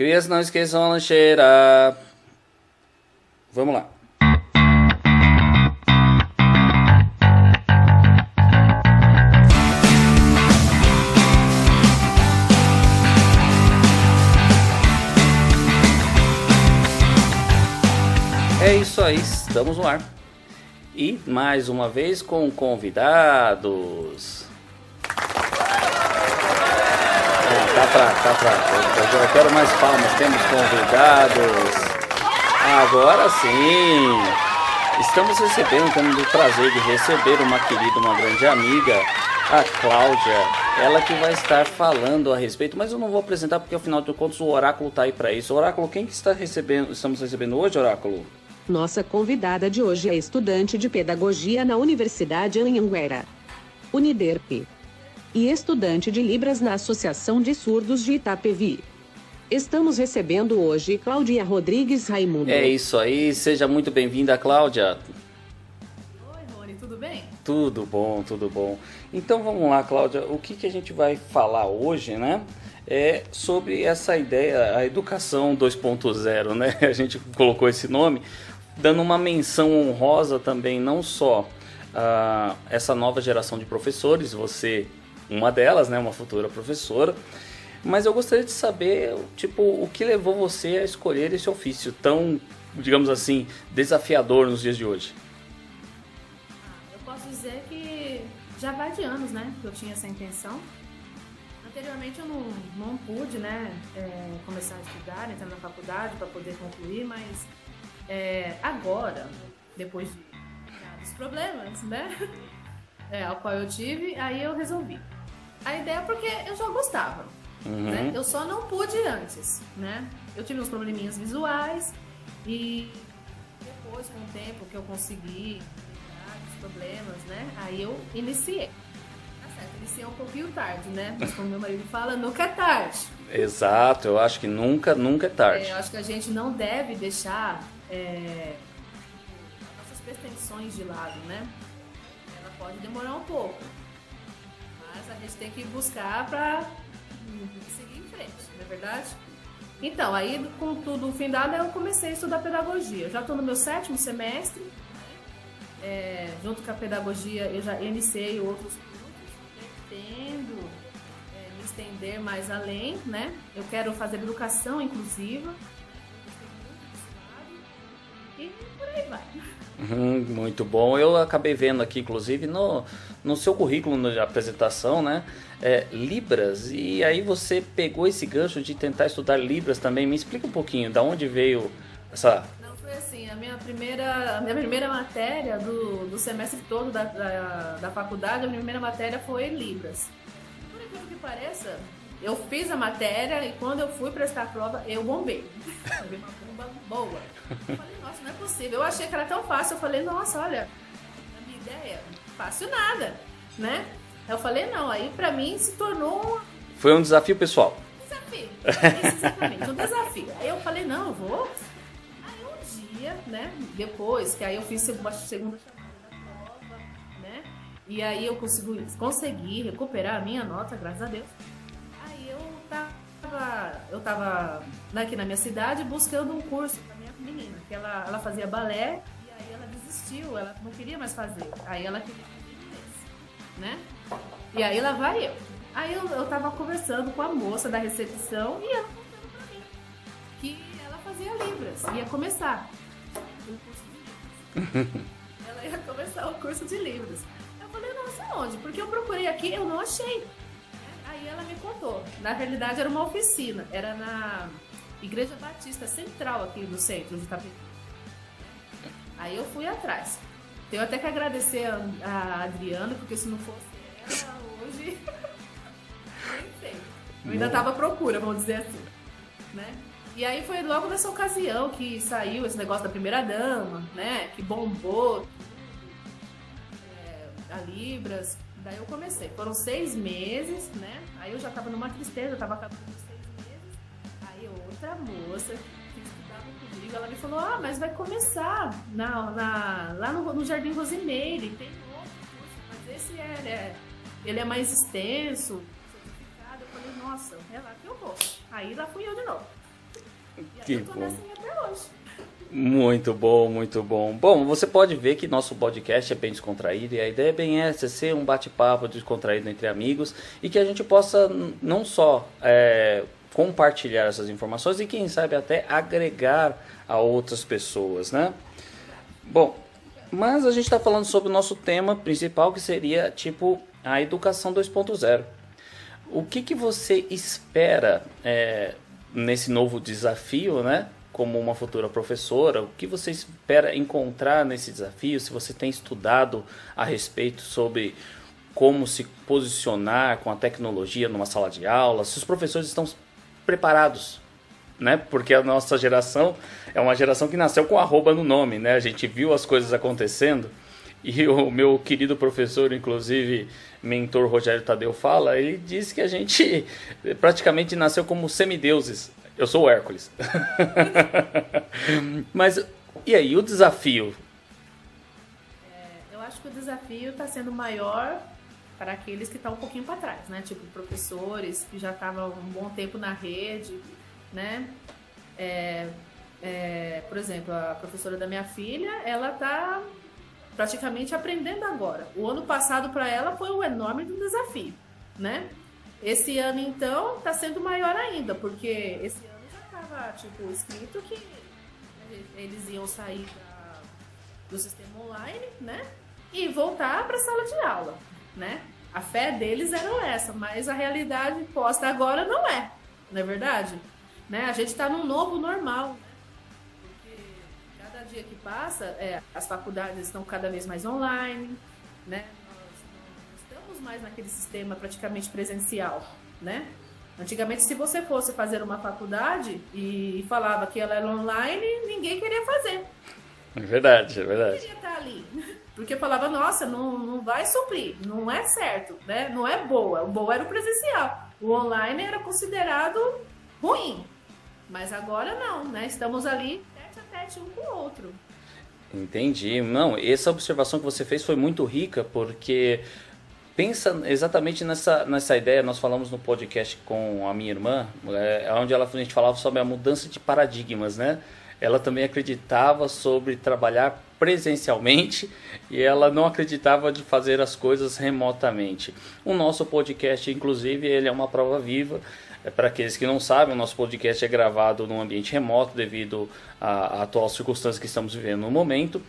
Crianças, não esqueçam a lancheira. Vamos lá. É isso aí, estamos no ar. E mais uma vez com convidados. Tá fraco, tá fraco. Eu, quero mais palmas. Temos convidados. Agora sim. Estamos recebendo, temos o prazer de receber uma querida, uma grande amiga, a Cláudia. Ela que vai estar falando a respeito, mas eu não vou apresentar porque afinal de contas o oráculo tá aí para isso. Oráculo, quem que está recebendo, estamos recebendo hoje, oráculo? Nossa convidada de hoje é estudante de pedagogia na Universidade Anhanguera, Uniderp, e estudante de Libras na Associação de Surdos de Itapevi. Estamos recebendo hoje Cláudia Rodrigues Raimundo. É isso aí, seja muito bem-vinda, Cláudia. Oi, Rony, tudo bem? Tudo bom, tudo bom. Então vamos lá, Cláudia, o que, que a gente vai falar hoje, né? É sobre essa ideia, a educação 2.0, né? A gente colocou esse nome, dando uma menção honrosa também, não só a essa nova geração de professores, você uma delas, né, uma futura professora, mas eu gostaria de saber, tipo, o que levou você a escolher esse ofício tão, digamos assim, desafiador nos dias de hoje. Eu posso dizer que já vai de anos, né, que eu tinha essa intenção. Anteriormente eu não, não pude, né, é, começar a estudar, entrar na faculdade para poder concluir, mas é, agora, depois de vários problemas, né? É, ao qual eu tive, aí eu resolvi. A ideia é porque eu já gostava. Uhum. Né? Eu só não pude antes, né? Eu tive uns probleminhas visuais e depois, com o tempo que eu consegui os problemas, né? Aí eu iniciei. Tá certo, iniciei um pouquinho tarde, né? Mas como meu marido fala, nunca é tarde. Exato, eu acho que nunca, nunca é tarde. É, eu acho que a gente não deve deixar é, nossas pretensões de lado, né? Ela pode demorar um pouco, mas a gente tem que buscar para seguir em frente, não é verdade? Então, aí com tudo findado, eu comecei a estudar pedagogia. Eu já estou no meu sétimo semestre, é, junto com a pedagogia, eu já iniciei outros cursos, pretendo é, me estender mais além, né? Eu quero fazer educação inclusiva, e por aí vai. Uhum, muito bom. Eu acabei vendo aqui, inclusive, no, no seu currículo de apresentação, né? É, Libras. E aí você pegou esse gancho de tentar estudar Libras também. Me explica um pouquinho, da onde veio essa. Não, foi assim, a minha primeira, a minha primeira matéria do, do semestre todo da, da, da faculdade, a minha primeira matéria foi Libras. Por incrível que pareça, eu fiz a matéria e quando eu fui prestar a prova, eu bombei. Foi uma bomba boa. Eu falei, nossa, não é possível. Eu achei que era tão fácil. Eu falei, nossa, olha, a minha ideia, fácil nada, né? Eu falei, não, aí pra mim se tornou Foi um desafio pessoal. desafio. Exatamente, um desafio. Aí eu falei, não, eu vou. Aí um dia, né, depois, que aí eu fiz uma segunda chamada da prova, né? E aí eu consegui, consegui recuperar a minha nota, graças a Deus. Aí eu tava, eu tava aqui na minha cidade buscando um curso pra minha menina, que ela, ela fazia balé e aí ela desistiu, ela não queria mais fazer. Aí ela queria fazer inglês, né? E aí lá vai eu. Aí eu, eu tava conversando com a moça da recepção e ela contando pra mim que ela fazia Libras, ia começar o curso de Libras. ela ia começar o curso de Libras. Eu falei, nossa, onde? Porque eu procurei aqui eu não achei. Aí ela me contou. Na realidade era uma oficina, era na Igreja Batista Central aqui no centro de Itapevi. Aí eu fui atrás. Tenho até que agradecer a, a Adriana, porque se não fosse ela hoje. Nem sei. Eu ainda tava à procura, vamos dizer assim. Né? E aí foi logo nessa ocasião que saiu esse negócio da primeira dama, né? Que bombou é, a Libras. Daí eu comecei. Foram seis meses, né? Aí eu já tava numa tristeza, eu tava acabando. Outra moça que estudava comigo, ela me falou, ah, mas vai começar na, na, lá no, no Jardim Rosimeire, tem outro curso, mas esse é, é- ele é mais extenso, certificado. Eu falei, nossa, é lá que eu vou. Aí lá fui eu de novo. E que eu tô bom. nessa até hoje. Muito bom, muito bom. Bom, você pode ver que nosso podcast é bem descontraído e a ideia é bem essa, é ser um bate-papo descontraído entre amigos e que a gente possa não só é, compartilhar essas informações e quem sabe até agregar a outras pessoas, né? Bom, mas a gente está falando sobre o nosso tema principal que seria tipo a educação 2.0. O que, que você espera é, nesse novo desafio, né? como uma futura professora, o que você espera encontrar nesse desafio? Se você tem estudado a respeito sobre como se posicionar com a tecnologia numa sala de aula, se os professores estão preparados, né? Porque a nossa geração é uma geração que nasceu com arroba no nome, né? A gente viu as coisas acontecendo e o meu querido professor, inclusive mentor Rogério Tadeu fala, ele disse que a gente praticamente nasceu como semideuses. Eu sou o Hércules. Mas e aí, o desafio? É, eu acho que o desafio está sendo maior para aqueles que estão um pouquinho para trás, né? Tipo professores que já estavam um bom tempo na rede, né? É, é, por exemplo, a professora da minha filha, ela está praticamente aprendendo agora. O ano passado para ela foi um enorme desafio, né? Esse ano então está sendo maior ainda, porque esse estava tipo, escrito que eles iam sair da, do sistema online, né? E voltar para a sala de aula, né? A fé deles era essa, mas a realidade posta agora não é, não é verdade? Né? A gente está num novo normal, né? porque cada dia que passa, é, as faculdades estão cada vez mais online, né? Nós não estamos mais naquele sistema praticamente presencial, né? Antigamente, se você fosse fazer uma faculdade e falava que ela era online, ninguém queria fazer. É verdade, é verdade. Ninguém queria estar ali. Porque falava, nossa, não, não vai suprir, não é certo, né? Não é boa. O bom era o presencial. O online era considerado ruim. Mas agora não, né? Estamos ali tete a tete um com o outro. Entendi. Não, essa observação que você fez foi muito rica, porque pensa exatamente nessa, nessa ideia. Nós falamos no podcast com a minha irmã, é, onde ela, a gente falava sobre a mudança de paradigmas, né? Ela também acreditava sobre trabalhar presencialmente e ela não acreditava de fazer as coisas remotamente. O nosso podcast, inclusive, ele é uma prova viva. É, para aqueles que não sabem, o nosso podcast é gravado num ambiente remoto devido à, à atual circunstância que estamos vivendo no momento.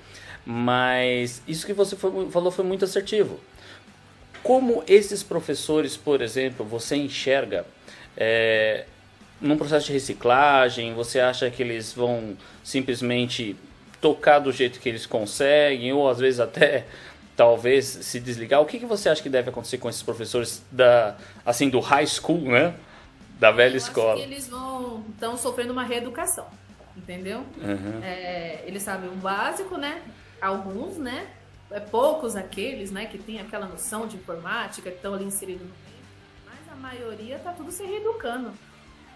Mas isso que você foi, falou foi muito assertivo. Como esses professores, por exemplo, você enxerga é, num processo de reciclagem? Você acha que eles vão simplesmente tocar do jeito que eles conseguem, ou às vezes até talvez se desligar? O que, que você acha que deve acontecer com esses professores da, assim, do high school, né? Da velha Eu escola? Acho que eles vão estão sofrendo uma reeducação, entendeu? Uhum. É, eles sabem o básico, né? Alguns, né? é poucos aqueles, né, que tem aquela noção de informática, que estão ali inseridos no meio, mas a maioria está tudo se reeducando,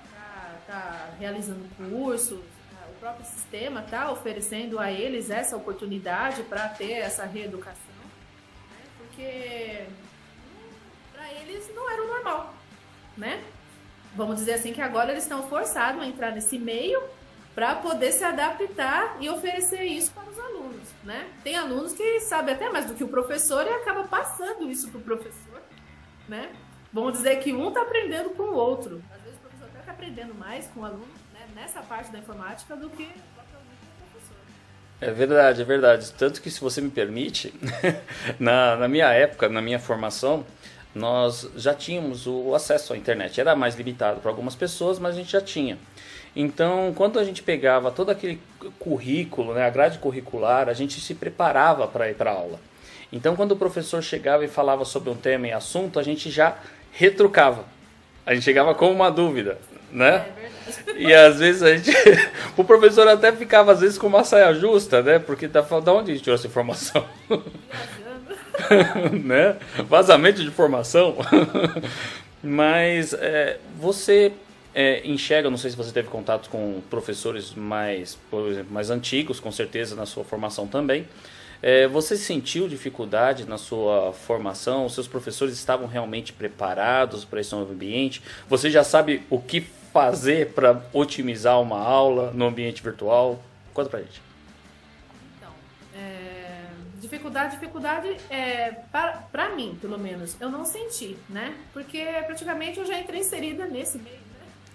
está tá realizando cursos, tá, próprio sistema está oferecendo a eles essa oportunidade para ter essa reeducação, né, porque para eles não era o normal, né? Vamos dizer assim que agora eles estão forçados a entrar nesse meio para poder se adaptar e oferecer isso para os alunos, né? Tem alunos que sabem até mais do que o professor e acaba passando isso para o professor, né? Vamos dizer que um está aprendendo com o outro. Às vezes o professor até está aprendendo mais com o aluno nessa parte da informática do que. É verdade, é verdade. Tanto que, se você me permite, na, na minha época, na minha formação, nós já tínhamos o acesso à internet. Era mais limitado para algumas pessoas, mas a gente já tinha. Então, quando a gente pegava todo aquele currículo, né, a grade curricular, a gente se preparava para ir para a aula. Então, quando o professor chegava e falava sobre um tema e assunto, a gente já retrucava. A gente chegava com uma dúvida, né? É e às vezes a gente, o professor até ficava às vezes com uma saia justa, né? Porque tá falando, de onde a gente tirou essa informação? né? Vazamento de informação. Mas é, você é, enxerga, não sei se você teve contato com professores mais, por exemplo, mais antigos, com certeza na sua formação também. É, você sentiu dificuldade na sua formação? Os seus professores estavam realmente preparados para esse novo ambiente? Você já sabe o que fazer para otimizar uma aula no ambiente virtual? Conta pra gente. Então, é, dificuldade, dificuldade, é, para mim, pelo menos, eu não senti, né? Porque praticamente eu já entrei inserida nesse meio,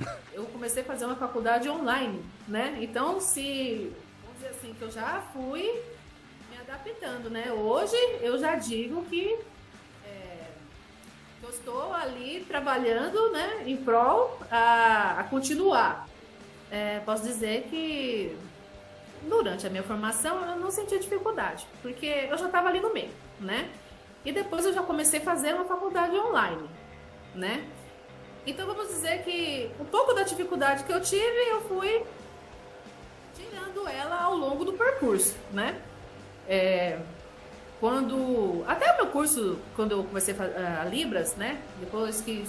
né? Eu comecei a fazer uma faculdade online, né? Então, se, vamos dizer assim, que eu já fui me adaptando, né? Hoje eu já digo que eu estou ali trabalhando né, em prol a, a continuar. É, posso dizer que durante a minha formação eu não sentia dificuldade, porque eu já estava ali no meio, né? E depois eu já comecei a fazer uma faculdade online, né? Então vamos dizer que um pouco da dificuldade que eu tive, eu fui tirando ela ao longo do percurso, né? É, quando. Até o meu curso, quando eu comecei a, a Libras, né? Depois que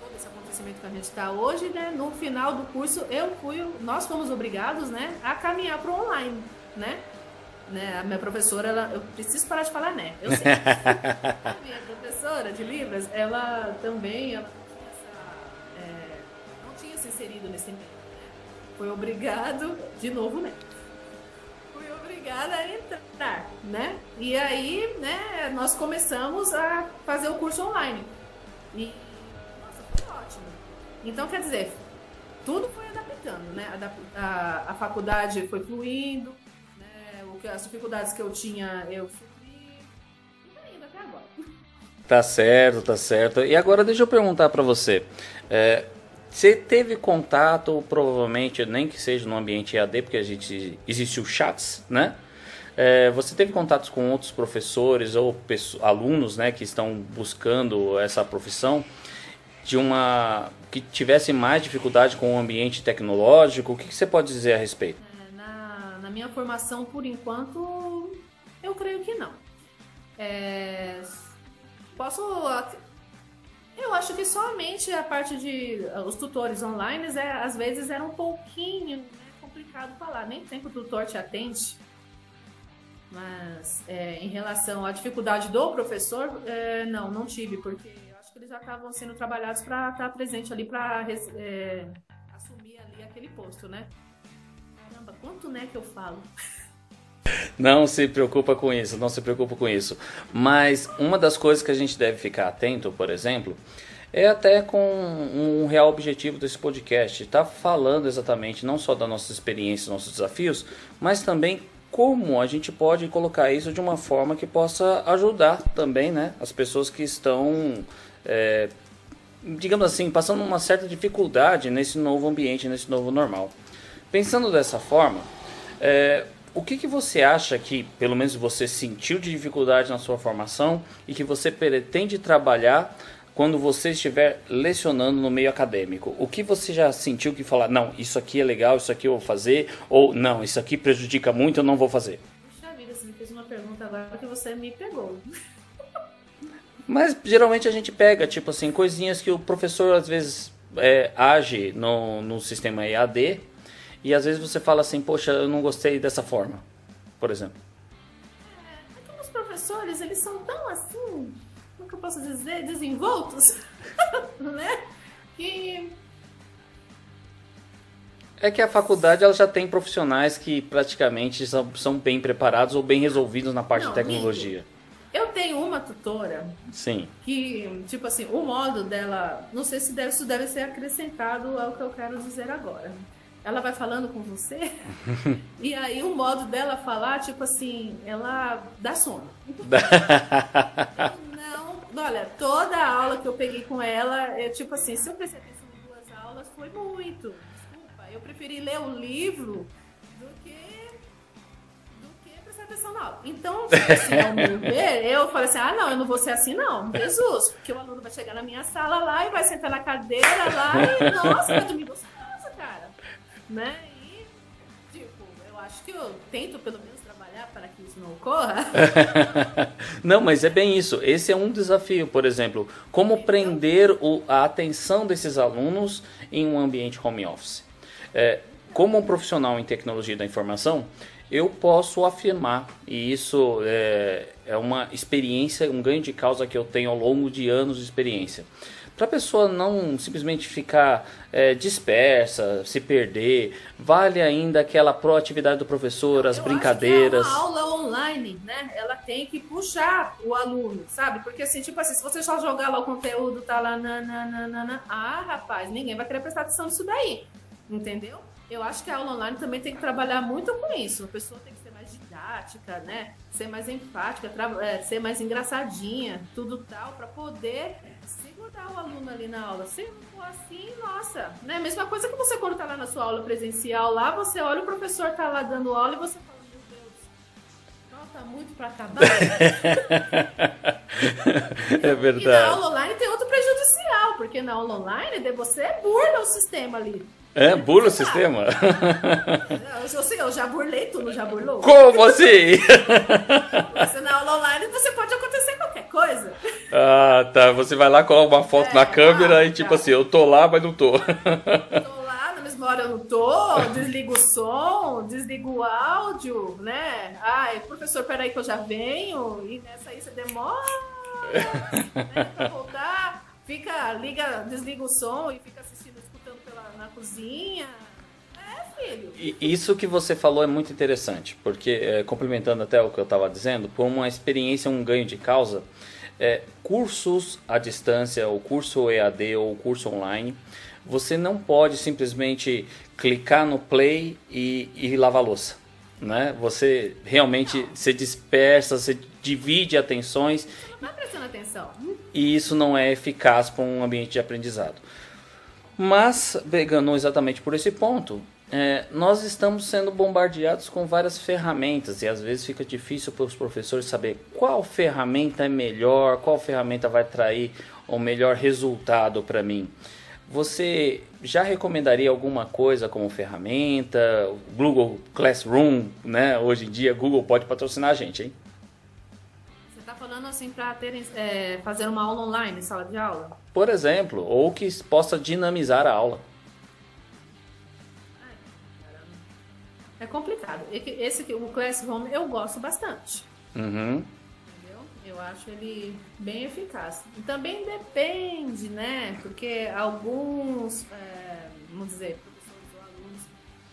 todo esse acontecimento que a gente está hoje, né? No final do curso, eu fui, nós fomos obrigados, né? A caminhar para o online, né? né? A minha professora, ela, eu preciso parar de falar, né? Eu sei. a minha professora de Libras, ela também ela essa, é, não tinha se inserido nesse meio. Né? Foi obrigado, de novo, né? Obrigada a entrar, né? E aí, né, nós começamos a fazer o curso online. E, nossa, foi ótimo. Então, quer dizer, tudo foi adaptando, né? A, a, a faculdade foi fluindo, né? O que, as dificuldades que eu tinha, eu supri. Tá até agora. Tá certo, tá certo. E agora deixa eu perguntar para você. É, você teve contato, provavelmente, nem que seja no ambiente EAD, porque a gente existiu chats, né? É, você teve contatos com outros professores ou alunos, né, que estão buscando essa profissão de uma que tivesse mais dificuldade com o ambiente tecnológico? O que, que você pode dizer a respeito? É, na, na, minha formação, por enquanto, eu creio que não. É, posso eu acho que somente a parte de os tutores online, é, às vezes era um pouquinho né, complicado falar. Nem sempre o tutor te atende. Mas é, em relação à dificuldade do professor, é, não, não tive, porque eu acho que eles já estavam sendo trabalhados para estar presente ali, para é, assumir ali aquele posto, né? Caramba, quanto né que eu falo? Não se preocupa com isso, não se preocupa com isso. Mas uma das coisas que a gente deve ficar atento, por exemplo, é até com um real objetivo desse podcast, está falando exatamente não só da nossa experiência, nossos desafios, mas também como a gente pode colocar isso de uma forma que possa ajudar também né, as pessoas que estão, é, digamos assim, passando uma certa dificuldade nesse novo ambiente, nesse novo normal. Pensando dessa forma, é, o que, que você acha que, pelo menos você sentiu de dificuldade na sua formação e que você pretende trabalhar quando você estiver lecionando no meio acadêmico? O que você já sentiu que falar, não, isso aqui é legal, isso aqui eu vou fazer, ou não, isso aqui prejudica muito, eu não vou fazer? Puxa vida, você me fez uma pergunta agora que você me pegou. Mas geralmente a gente pega, tipo assim, coisinhas que o professor às vezes é, age no, no sistema EAD e às vezes você fala assim, poxa, eu não gostei dessa forma, por exemplo. É, que os professores, eles são tão assim, como que eu posso dizer, desenvoltos, né? Que... É que a faculdade ela já tem profissionais que praticamente são, são bem preparados ou bem resolvidos na parte não, de tecnologia. Eu tenho uma tutora Sim. que, tipo assim, o modo dela, não sei se deve, isso deve ser acrescentado ao que eu quero dizer agora ela vai falando com você e aí o modo dela falar, tipo assim, ela dá sono. não, olha, toda a aula que eu peguei com ela, é tipo assim, se eu prestei atenção em duas aulas, foi muito. Desculpa, eu preferi ler o livro do que do que prestar atenção na aula. Então, assim, ao meu ver, eu falei assim, ah, não, eu não vou ser assim não, Jesus, porque o aluno vai chegar na minha sala lá e vai sentar na cadeira lá e, nossa, vai dormir você né? E, tipo, eu acho que eu tento pelo menos trabalhar para que isso não ocorra. não, mas é bem isso. Esse é um desafio, por exemplo, como prender o, a atenção desses alunos em um ambiente home office. É, como um profissional em tecnologia da informação, eu posso afirmar, e isso é, é uma experiência, um ganho de causa que eu tenho ao longo de anos de experiência. Para a pessoa não simplesmente ficar é, dispersa, se perder, vale ainda aquela proatividade do professor, as Eu brincadeiras. Acho que uma aula online, né? Ela tem que puxar o aluno, sabe? Porque assim, tipo assim, se você só jogar lá o conteúdo, tá lá, nananana, ah, rapaz, ninguém vai querer prestar atenção nisso daí. Entendeu? Eu acho que a aula online também tem que trabalhar muito com isso. A pessoa tem que ser mais didática, né? Ser mais empática, é, ser mais engraçadinha, tudo tal, para poder segurar o aluno ali na aula. Se for assim, nossa, né? Mesma coisa que você quando tá lá na sua aula presencial, lá você olha o professor tá lá dando aula e você fala, meu Deus, falta muito para acabar. é verdade. E na aula online tem outro prejudicial, porque na aula online você burla o sistema ali. É, burla o sistema? Eu, eu, já burlei, tu não já burlou? Como assim? Você na aula online você pode acontecer coisa. Ah, tá. Você vai lá, coloca uma foto é, na câmera ah, e tipo tá. assim, eu tô lá, mas não tô. Tô lá, na mesma hora eu não tô, desligo o som, desligo o áudio, né? Ai, professor, peraí que eu já venho. E nessa aí você demora né, pra voltar. Fica, liga, desliga o som e fica assistindo na cozinha. Filho. E isso que você falou é muito interessante, porque, é, complementando até o que eu estava dizendo, por uma experiência, um ganho de causa, é, cursos à distância, o curso EAD ou curso online, você não pode simplesmente clicar no play e, e lavar louça. Né? Você realmente se dispersa, você divide atenções. Você não está prestando atenção. E isso não é eficaz para um ambiente de aprendizado. Mas, pegando exatamente por esse ponto, é, nós estamos sendo bombardeados com várias ferramentas e às vezes fica difícil para os professores saber qual ferramenta é melhor, qual ferramenta vai trair o melhor resultado para mim. Você já recomendaria alguma coisa como ferramenta? Google Classroom, né? Hoje em dia, Google pode patrocinar a gente, hein? Você está falando assim para é, fazer uma aula online, sala de aula? por exemplo, ou que possa dinamizar a aula. É complicado. Esse o Classroom eu gosto bastante. Uhum. Entendeu? Eu acho ele bem eficaz. E também depende, né? Porque alguns, é, vamos dizer, professores ou alunos,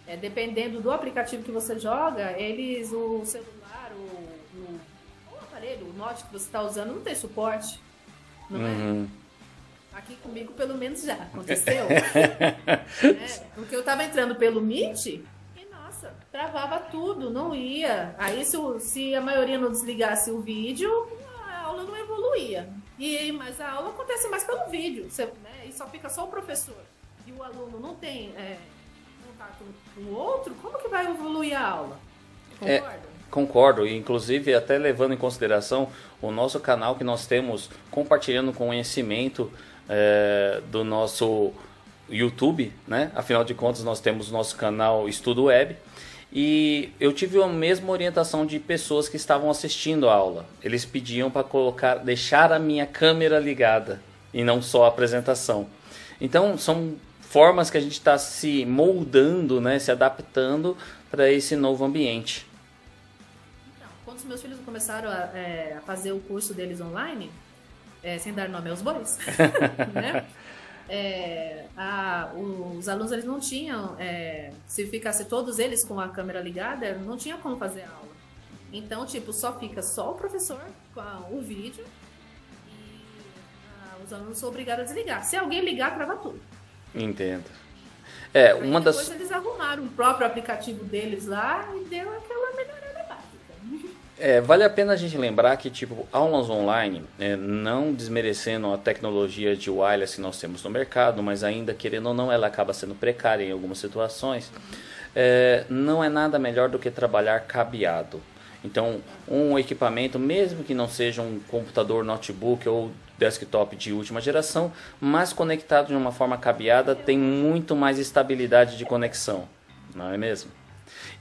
é, dependendo do aplicativo que você joga, eles, o celular, o, o, o aparelho, o note que você está usando, não tem suporte. Não é? uhum. é? Aqui comigo, pelo menos, já aconteceu. é, porque eu tava entrando pelo Meet travava tudo, não ia. Aí, se, se a maioria não desligasse o vídeo, a aula não evoluía. E, mas a aula acontece mais pelo vídeo, você, né? E só fica só o professor. E o aluno não tem é, contato com o outro, como que vai evoluir a aula? Concorda? É. Concordo, inclusive até levando em consideração o nosso canal que nós temos compartilhando conhecimento é, do nosso YouTube, né? Afinal de contas, nós temos o nosso canal Estudo Web. E eu tive a mesma orientação de pessoas que estavam assistindo a aula. Eles pediam para colocar, deixar a minha câmera ligada e não só a apresentação. Então são formas que a gente está se moldando, né, se adaptando para esse novo ambiente. Então, quando os meus filhos começaram a, é, a fazer o curso deles online, é, sem dar nome aos bois, né? É, a, os alunos eles não tinham, é, se ficasse todos eles com a câmera ligada, não tinha como fazer aula. Então, tipo, só fica só o professor com a, o vídeo e a, ah, os alunos são obrigados a desligar. Se alguém ligar, trava tudo. Entendo. É, uma depois das... eles arrumaram o próprio aplicativo deles lá e deu aquela melhorada. É, vale a pena a gente lembrar que, tipo, aulas online, é, não desmerecendo a tecnologia de wireless que nós temos no mercado, mas ainda, querendo ou não, ela acaba sendo precária em algumas situações, é, não é nada melhor do que trabalhar cabeado. Então, um equipamento, mesmo que não seja um computador, notebook ou desktop de última geração, mas conectado de uma forma cabeada, tem muito mais estabilidade de conexão, não é mesmo?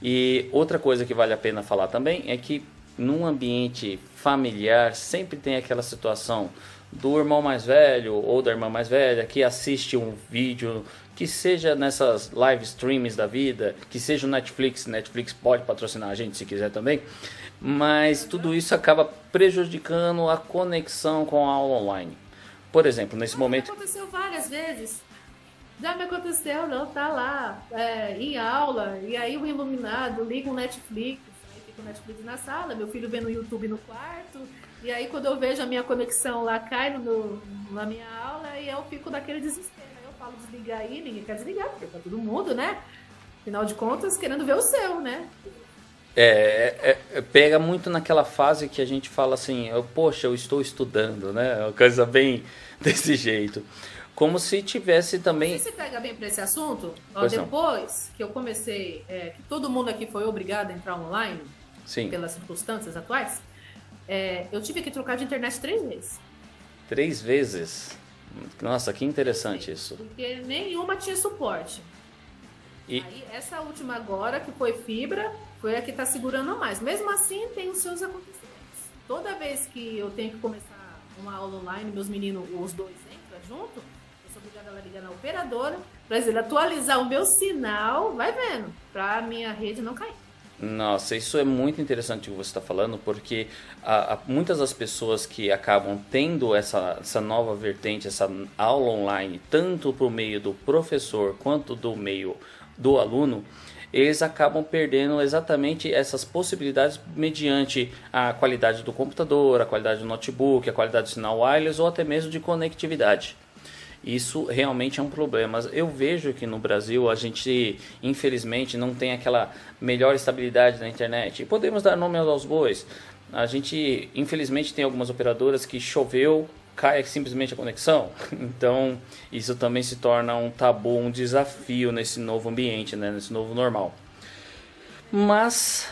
E outra coisa que vale a pena falar também é que num ambiente familiar sempre tem aquela situação do irmão mais velho ou da irmã mais velha que assiste um vídeo que seja nessas live streams da vida, que seja o Netflix, Netflix pode patrocinar a gente se quiser também, mas tudo isso acaba prejudicando a conexão com a aula online. por exemplo, nesse Já momento. aconteceu várias vezes. Já me aconteceu, não, tá lá, é, em aula, e aí o iluminado liga o Netflix, aí fica o Netflix na sala, meu filho vendo o YouTube no quarto, e aí quando eu vejo a minha conexão lá, cai no na minha aula, e eu fico naquele desespero. Aí eu falo desligar aí, ninguém quer desligar, porque tá todo mundo, né? Afinal de contas, querendo ver o seu, né? É, é, é, pega muito naquela fase que a gente fala assim, poxa, eu estou estudando, né? Uma coisa bem desse jeito. Como se tivesse também. Se você pega bem para esse assunto, ó, depois que eu comecei, é, que todo mundo aqui foi obrigado a entrar online, Sim, pelas circunstâncias atuais, é, eu tive que trocar de internet três vezes. três vezes. Nossa, que interessante isso. Porque nenhuma tinha suporte. E Aí, essa última agora, que foi fibra, foi a que está segurando mais. Mesmo assim, tem os seus acontecimentos. Toda vez que eu tenho que começar uma aula online, meus meninos, os dois entram junto, eu sou obrigada a ligar na operadora, para ele atualizar o meu sinal, vai vendo, para a minha rede não cair. Nossa, isso é muito interessante o que você está falando, porque a- a- muitas das pessoas que acabam tendo essa, essa nova vertente, essa aula online, tanto por meio do professor quanto do meio do aluno, eles acabam perdendo exatamente essas possibilidades mediante a qualidade do computador, a qualidade do notebook, a qualidade do sinal wireless ou até mesmo de conectividade. Isso realmente é um problema. Eu vejo que no Brasil a gente, infelizmente, não tem aquela melhor estabilidade na internet. Podemos dar nome aos bois. A gente, infelizmente, tem algumas operadoras que choveu, cai simplesmente a conexão. Então, isso também se torna um tabu, um desafio nesse novo ambiente, né? nesse novo normal. Mas,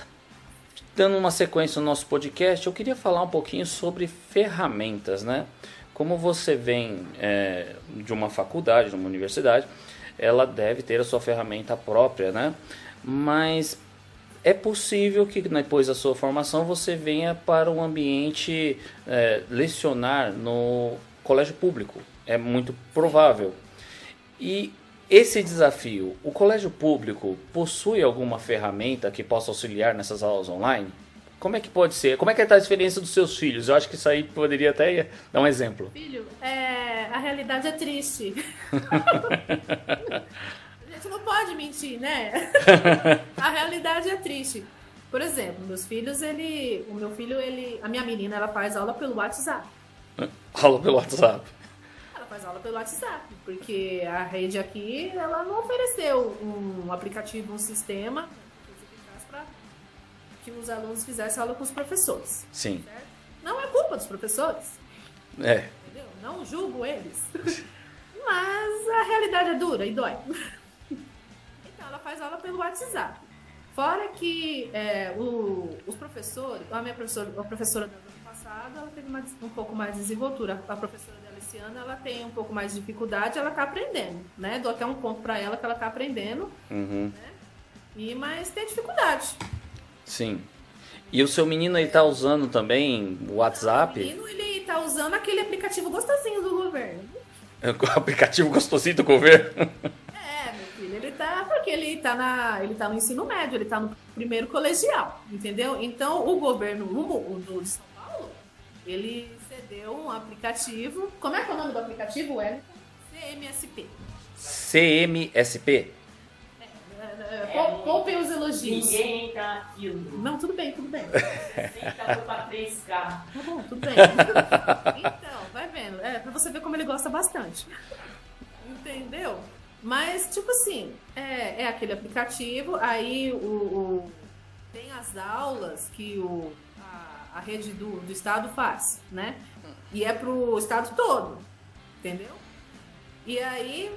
dando uma sequência no nosso podcast, eu queria falar um pouquinho sobre ferramentas, né? Como você vem é, de uma faculdade, de uma universidade, ela deve ter a sua ferramenta própria, né? Mas é possível que depois da sua formação você venha para um ambiente é, lecionar no colégio público. É muito provável. E esse desafio, o colégio público possui alguma ferramenta que possa auxiliar nessas aulas online? Como é que pode ser? Como é que está a experiência dos seus filhos? Eu acho que isso aí poderia até dar um exemplo. Filho, é, a realidade é triste. a gente não pode mentir, né? a realidade é triste. Por exemplo, meus filhos, ele, o meu filho, ele, a minha menina, ela faz aula pelo WhatsApp. Aula pelo WhatsApp. Ela faz aula pelo WhatsApp, porque a rede aqui, ela não ofereceu um aplicativo, um sistema que os alunos fizessem aula com os professores. Sim. Certo? Não é culpa dos professores. É. Entendeu? Não julgo eles. Mas a realidade é dura e dói. Então, ela faz aula pelo WhatsApp. Fora que é, o- os professores, a minha professora, a professora do ano passado, ela teve uma, um pouco mais de desenvoltura. A professora dela esse ano, ela tem um pouco mais de dificuldade, ela tá aprendendo, né? Dou até um ponto para ela que ela tá aprendendo, Uhum. e mas tem dificuldade. Sim. E o seu menino ele tá usando também o O WhatsApp? menino, ele tá usando aquele aplicativo gostosinho do governo. O aplicativo gostosinho do governo. É, meu filho, ele tá. Porque ele tá, na, ele tá no ensino médio, ele tá no primeiro colegial, entendeu? Então o governo o, o do, de São Paulo, ele cedeu um aplicativo. Como é que é o nome do aplicativo, Wellington? CMSP. CMSP. É, pou- Poupem os elogios. Ninguém tá aquilo. Não, tudo bem, tudo bem. Tá pra 3K. Tá bom, tudo bem. Então, vai vendo. É, pra você ver como ele gosta bastante. Entendeu? Mas, tipo assim, é, é aquele aplicativo, aí o, o- tem as aulas que o, a, a rede do, do estado faz, né? E é pro estado todo, entendeu? E aí,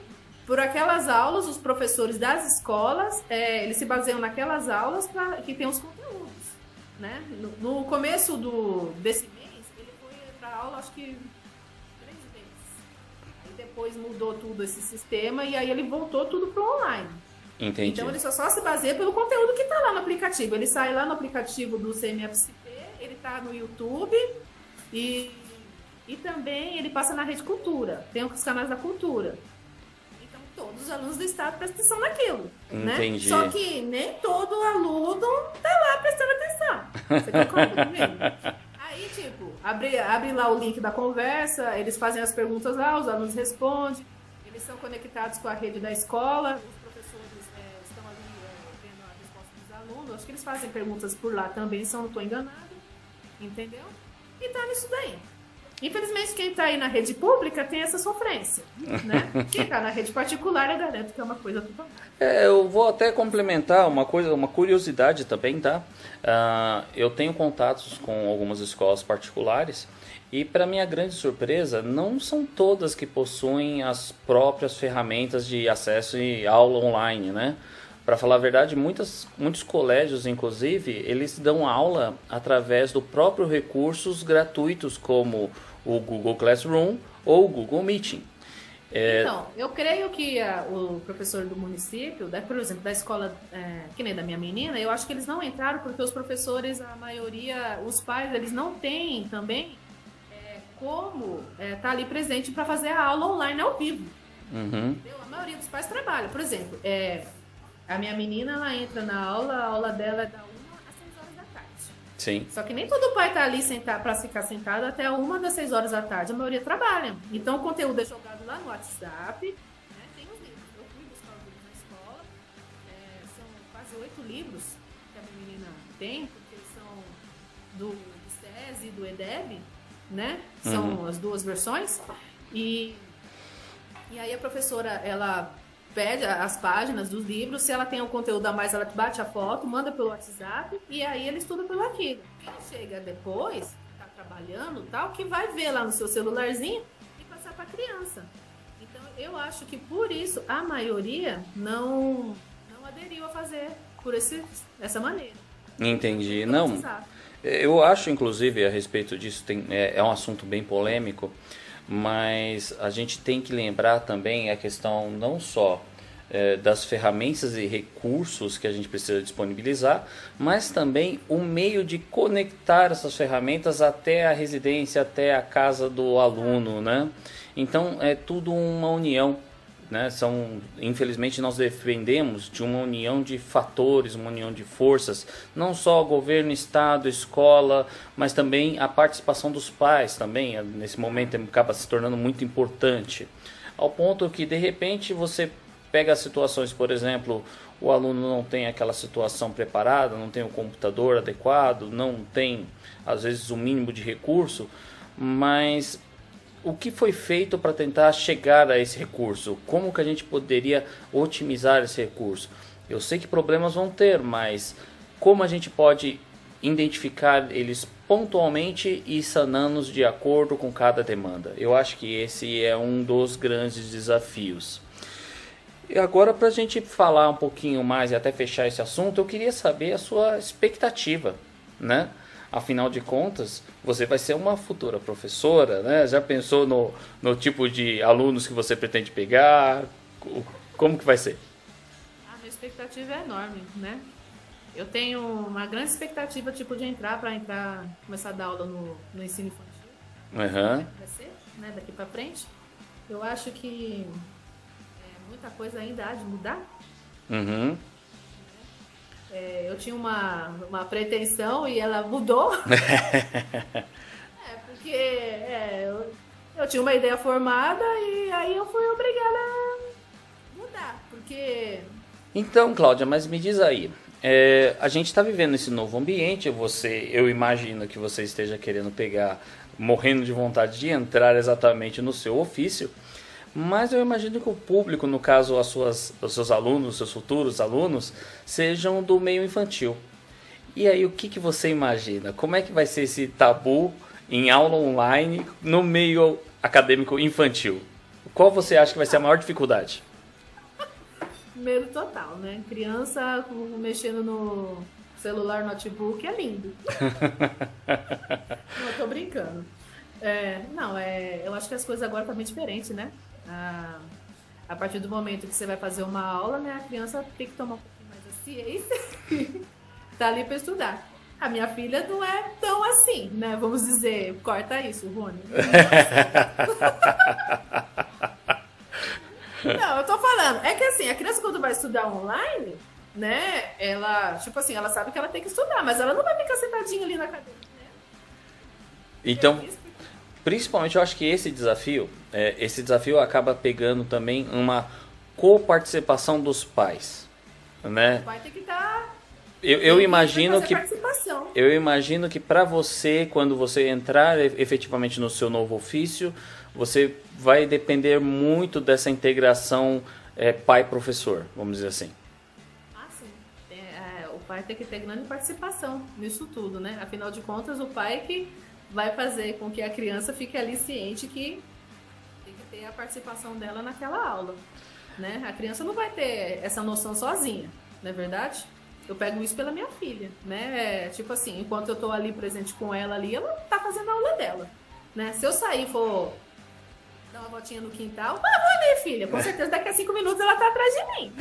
por aquelas aulas, os professores das escolas, é, eles se baseiam naquelas aulas pra, que tem os conteúdos, né? No, no começo do, desse mês, ele foi pra aula, acho que três vezes. Aí depois mudou tudo esse sistema e aí ele voltou tudo pro online. Entendi. Então ele só, só se baseia pelo conteúdo que tá lá no aplicativo. Ele sai lá no aplicativo do CMFCP, ele tá no YouTube e, e também ele passa na Rede Cultura. Tem os canais da Cultura. Todos os alunos do estado prestam atenção naquilo. Né? Entendi. Só que nem todo aluno tá lá prestando atenção. Você concorda comigo? Aí, tipo, abre, abre lá o link da conversa, eles fazem as perguntas lá, os alunos respondem, eles são conectados com a rede da escola, os professores é, estão ali é, vendo a resposta dos alunos, acho que eles fazem perguntas por lá também, se eu não estou enganado, entendeu? E tá nisso daí. Infelizmente, quem está aí na rede pública tem essa sofrência, né? Quem está na rede particular, eu garanto que é uma coisa totalmente. É, eu vou até complementar uma coisa, uma curiosidade também, tá? Uh, eu tenho contatos com algumas escolas particulares e, para minha grande surpresa, não são todas que possuem as próprias ferramentas de acesso e aula online, né? Para falar a verdade, muitas, muitos colégios, inclusive, eles dão aula através do próprio recursos gratuitos como o Google Classroom ou o Google Meeting. É... Então, eu creio que a, o professor do município, da, por exemplo, da escola é, que nem da minha menina, eu acho que eles não entraram porque os professores, a maioria, os pais, eles não têm também é, como estar é, tá ali presente para fazer a aula online ao vivo. Uhum. A maioria dos pais trabalha. Por exemplo, é, a minha menina, ela entra na aula, a aula dela é da Sim. Só que nem todo pai tá ali para ficar sentado até uma das seis horas da tarde. A maioria trabalha. Então o conteúdo é jogado lá no WhatsApp. Né? Tem os livros. Eu fui buscar os livros na escola. É, são quase oito livros que a minha menina tem, porque são do, do SESI e do EDEB, né? São uhum. as duas versões. E, e aí a professora, ela pede as páginas dos livros, se ela tem o conteúdo a mais, ela bate a foto, manda pelo WhatsApp e aí ele estuda pelo arquivo. Quem chega depois, tá trabalhando tal, que vai ver lá no seu celularzinho e passar para a criança. Então eu acho que por isso a maioria não não aderiu a fazer por esse, essa maneira. Entendi. Não. Eu acho, inclusive, a respeito disso, tem, é, é um assunto bem polêmico mas a gente tem que lembrar também a questão não só é, das ferramentas e recursos que a gente precisa disponibilizar, mas também o meio de conectar essas ferramentas até a residência, até a casa do aluno, né? Então é tudo uma união né? São, infelizmente, nós defendemos de uma união de fatores, uma união de forças, não só governo, estado, escola, mas também a participação dos pais também, nesse momento acaba se tornando muito importante. Ao ponto que, de repente, você pega situações, por exemplo, o aluno não tem aquela situação preparada, não tem o computador adequado, não tem, às vezes, o mínimo de recurso, mas o que foi feito para tentar chegar a esse recurso? Como que a gente poderia otimizar esse recurso? Eu sei que problemas vão ter, mas como a gente pode identificar eles pontualmente e sanando de acordo com cada demanda? Eu acho que esse é um dos grandes desafios. E agora, para a gente falar um pouquinho mais e até fechar esse assunto, eu queria saber a sua expectativa, né? Afinal de contas, você vai ser uma futura professora, né? Já pensou no, no tipo de alunos que você pretende pegar? Como que vai ser? A minha expectativa é enorme, né? Eu tenho uma grande expectativa, tipo, de entrar para entrar, começar a dar aula no, no ensino infantil. Uhum. Vai ser, né? Daqui para frente. Eu acho que é, muita coisa ainda há de mudar. Uhum. É, eu tinha uma, uma pretensão e ela mudou. é, porque é, eu, eu tinha uma ideia formada e aí eu fui obrigada a mudar. Porque. Então, Cláudia, mas me diz aí. É, a gente está vivendo esse novo ambiente. Você, eu imagino que você esteja querendo pegar, morrendo de vontade de entrar exatamente no seu ofício. Mas eu imagino que o público, no caso as suas, os seus alunos, os seus futuros alunos, sejam do meio infantil. E aí o que, que você imagina? Como é que vai ser esse tabu em aula online no meio acadêmico infantil? Qual você acha que vai ser a maior dificuldade? Medo total, né? Criança mexendo no celular, notebook é lindo. não, eu tô brincando. É, não, é, eu acho que as coisas agora estão bem diferentes, né? A, a partir do momento que você vai fazer uma aula, né, a criança tem que tomar um pouquinho mais a ciência tá ali para estudar. A minha filha não é tão assim, né? Vamos dizer, corta isso, Rony. Não, eu tô falando. É que assim, a criança quando vai estudar online, né? Ela, tipo assim, ela sabe que ela tem que estudar, mas ela não vai ficar sentadinha ali na cadeira, né? Então, Principalmente eu acho que esse desafio, é, esse desafio acaba pegando também uma coparticipação dos pais, né? o pai tem que estar. Eu, eu imagino que eu imagino que para você, quando você entrar efetivamente no seu novo ofício, você vai depender muito dessa integração é, pai-professor, vamos dizer assim. Ah, sim. É, é, o pai tem que ter grande participação nisso tudo, né? Afinal de contas, o pai que vai fazer com que a criança fique ali ciente que tem que ter a participação dela naquela aula, né? A criança não vai ter essa noção sozinha, não é verdade? Eu pego isso pela minha filha, né? É, tipo assim, enquanto eu tô ali presente com ela ali, ela tá fazendo a aula dela, né? Se eu sair e for dar uma voltinha no quintal, ah, vou ali, filha. Com certeza daqui a cinco minutos ela tá atrás de mim.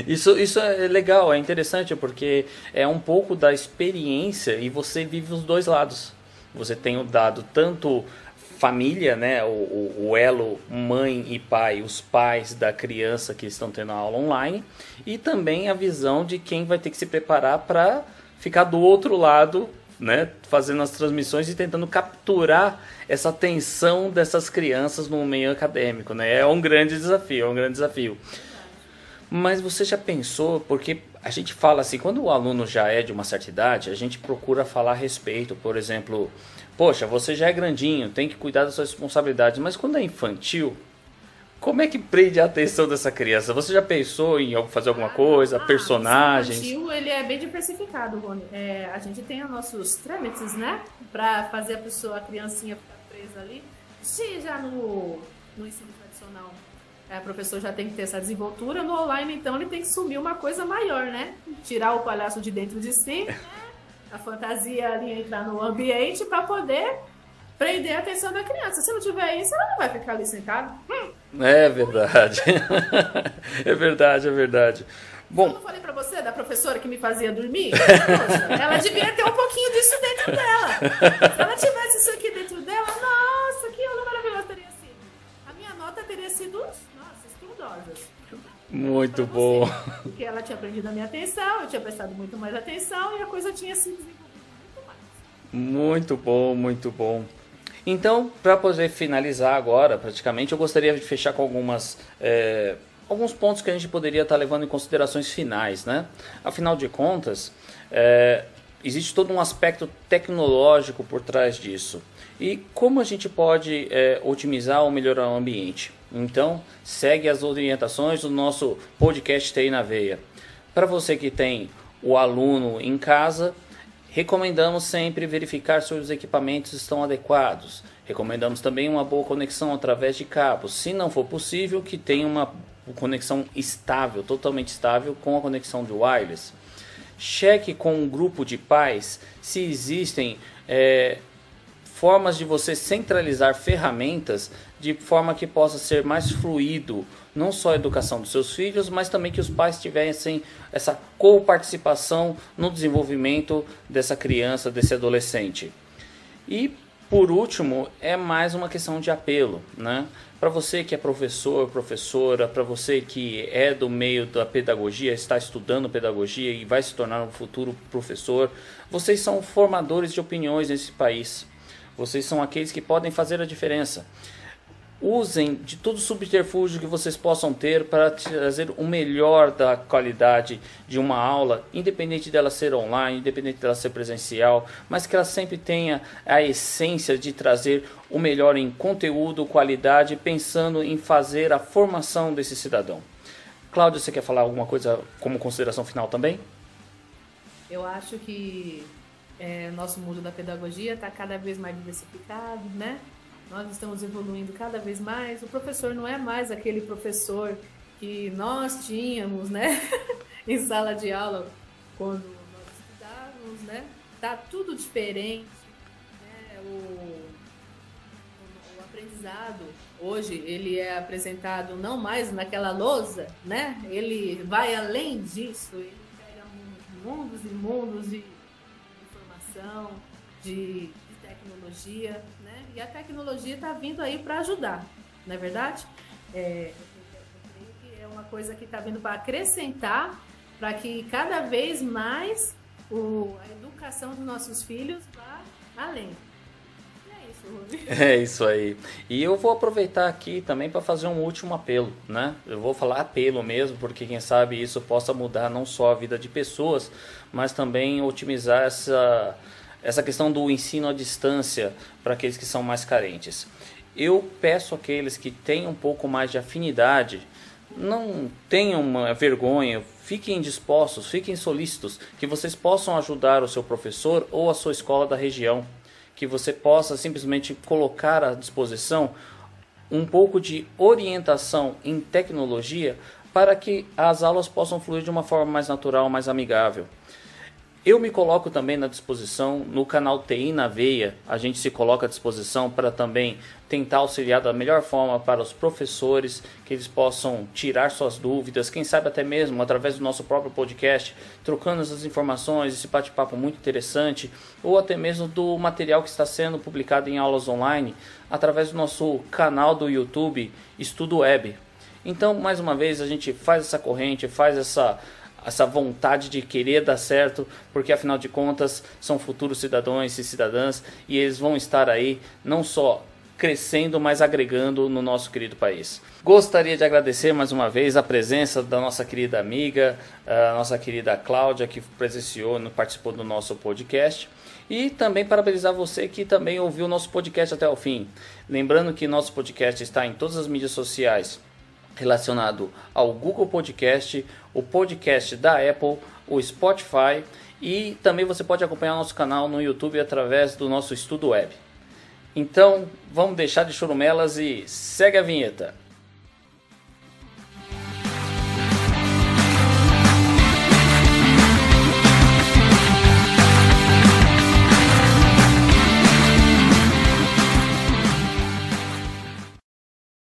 Isso, isso é legal, é interessante porque é um pouco da experiência e você vive os dois lados. Você tem o dado tanto família, né, o, o, o elo mãe e pai, os pais da criança que estão tendo a aula online, e também a visão de quem vai ter que se preparar para ficar do outro lado, né, fazendo as transmissões e tentando capturar essa atenção dessas crianças no meio acadêmico, né? É um grande desafio, é um grande desafio. Mas você já pensou, porque a gente fala assim, quando o aluno já é de uma certa idade, a gente procura falar a respeito, por exemplo, poxa, você já é grandinho, tem que cuidar das suas responsabilidades, mas quando é infantil, como é que prende a atenção dessa criança? Você já pensou em fazer alguma coisa, Ah, personagens? esse infantil, ele é bem diversificado, Rony. É, a gente tem os nossos trâmites, né? Pra fazer a pessoa, a criancinha ficar presa ali. Se já no, no ensino tradicional o professor já tem que ter essa desenvoltura, no online, então, ele tem que sumir uma coisa maior, né? Tirar o palhaço de dentro de si, né? a fantasia ali entrar no ambiente para poder prender a atenção da criança. Se não tiver isso, ela não vai ficar ali sentada. Hum, É verdade. é verdade, é verdade. Eu Bom, não falei pra você da professora que me fazia dormir? Poxa, ela devia ter um pouquinho disso dentro dela. Se ela tivesse isso aqui dentro dela, nossa, que aula maravilhosa teria sido. A minha nota teria sido, estudosa. muito você. bom. Porque ela tinha prendido a minha atenção, eu tinha prestado muito mais atenção e a coisa tinha se desenvolvido muito mais. Muito bom, muito bom. Então, para poder finalizar agora, praticamente, eu gostaria de fechar com algumas, é, alguns pontos que a gente poderia estar levando em considerações finais, né? Afinal de contas, é, existe todo um aspecto tecnológico por trás disso. E como a gente pode é, otimizar ou melhorar o ambiente? Então, segue as orientações do nosso podcast TI Veia. Para você que tem o aluno em casa, Recomendamos sempre verificar se os equipamentos estão adequados. Recomendamos também uma boa conexão através de cabos. Se não for possível, que tenha uma conexão estável, totalmente estável, com a conexão de wireless. Cheque com um grupo de pais se existem é, formas de você centralizar ferramentas de forma que possa ser mais fluido, não só a educação dos seus filhos, mas também que os pais tivessem essa coparticipação no desenvolvimento dessa criança, desse adolescente. E por último, é mais uma questão de apelo, né? Para você que é professor, professora, para você que é do meio da pedagogia, está estudando pedagogia e vai se tornar um futuro professor, vocês são formadores de opiniões nesse país. Vocês são aqueles que podem fazer a diferença. Usem de todo subterfúgio que vocês possam ter para trazer o melhor da qualidade de uma aula, independente dela ser online, independente dela ser presencial, mas que ela sempre tenha a essência de trazer o melhor em conteúdo, qualidade, pensando em fazer a formação desse cidadão. Cláudio, você quer falar alguma coisa como consideração final também? Eu acho que é, nosso mundo da pedagogia está cada vez mais diversificado, né? Nós estamos evoluindo cada vez mais. O professor não é mais aquele professor que nós tínhamos, né? em sala de aula quando nós estudávamos, né? Tá tudo diferente. Né? O, o, aprendizado hoje ele é apresentado não mais naquela lousa, né? Ele vai além disso. Ele pega mundos e mundos de informação, de, de tecnologia, né? E a tecnologia está vindo aí para ajudar, não é verdade? É, eu creio que é uma coisa que está vindo para acrescentar, para que cada vez mais o, a educação dos nossos filhos vá além. É isso aí. E eu vou aproveitar aqui também para fazer um último apelo, né? Eu vou falar apelo mesmo, porque quem sabe isso possa mudar não só a vida de pessoas, mas também otimizar essa, essa questão do ensino à distância para aqueles que são mais carentes. Eu peço àqueles que têm um pouco mais de afinidade, não tenham uma vergonha, fiquem dispostos, fiquem solícitos, que vocês possam ajudar o seu professor ou a sua escola da região que você possa simplesmente colocar à disposição um pouco de orientação em tecnologia para que as aulas possam fluir de uma forma mais natural, mais amigável. Eu me coloco também na disposição no canal TI na Veia. A gente se coloca à disposição para também tentar auxiliar da melhor forma para os professores, que eles possam tirar suas dúvidas, quem sabe até mesmo através do nosso próprio podcast, trocando essas informações, esse bate-papo muito interessante, ou até mesmo do material que está sendo publicado em aulas online através do nosso canal do YouTube Estudo Web. Então, mais uma vez, a gente faz essa corrente, faz essa essa vontade de querer dar certo, porque afinal de contas são futuros cidadãos e cidadãs e eles vão estar aí não só crescendo, mas agregando no nosso querido país. Gostaria de agradecer mais uma vez a presença da nossa querida amiga, a nossa querida Cláudia, que presenciou, participou do nosso podcast. E também parabenizar você que também ouviu o nosso podcast até o fim. Lembrando que nosso podcast está em todas as mídias sociais relacionado ao Google Podcast, o podcast da Apple, o Spotify e também você pode acompanhar nosso canal no YouTube através do nosso estudo web. Então, vamos deixar de churumelas e segue a vinheta.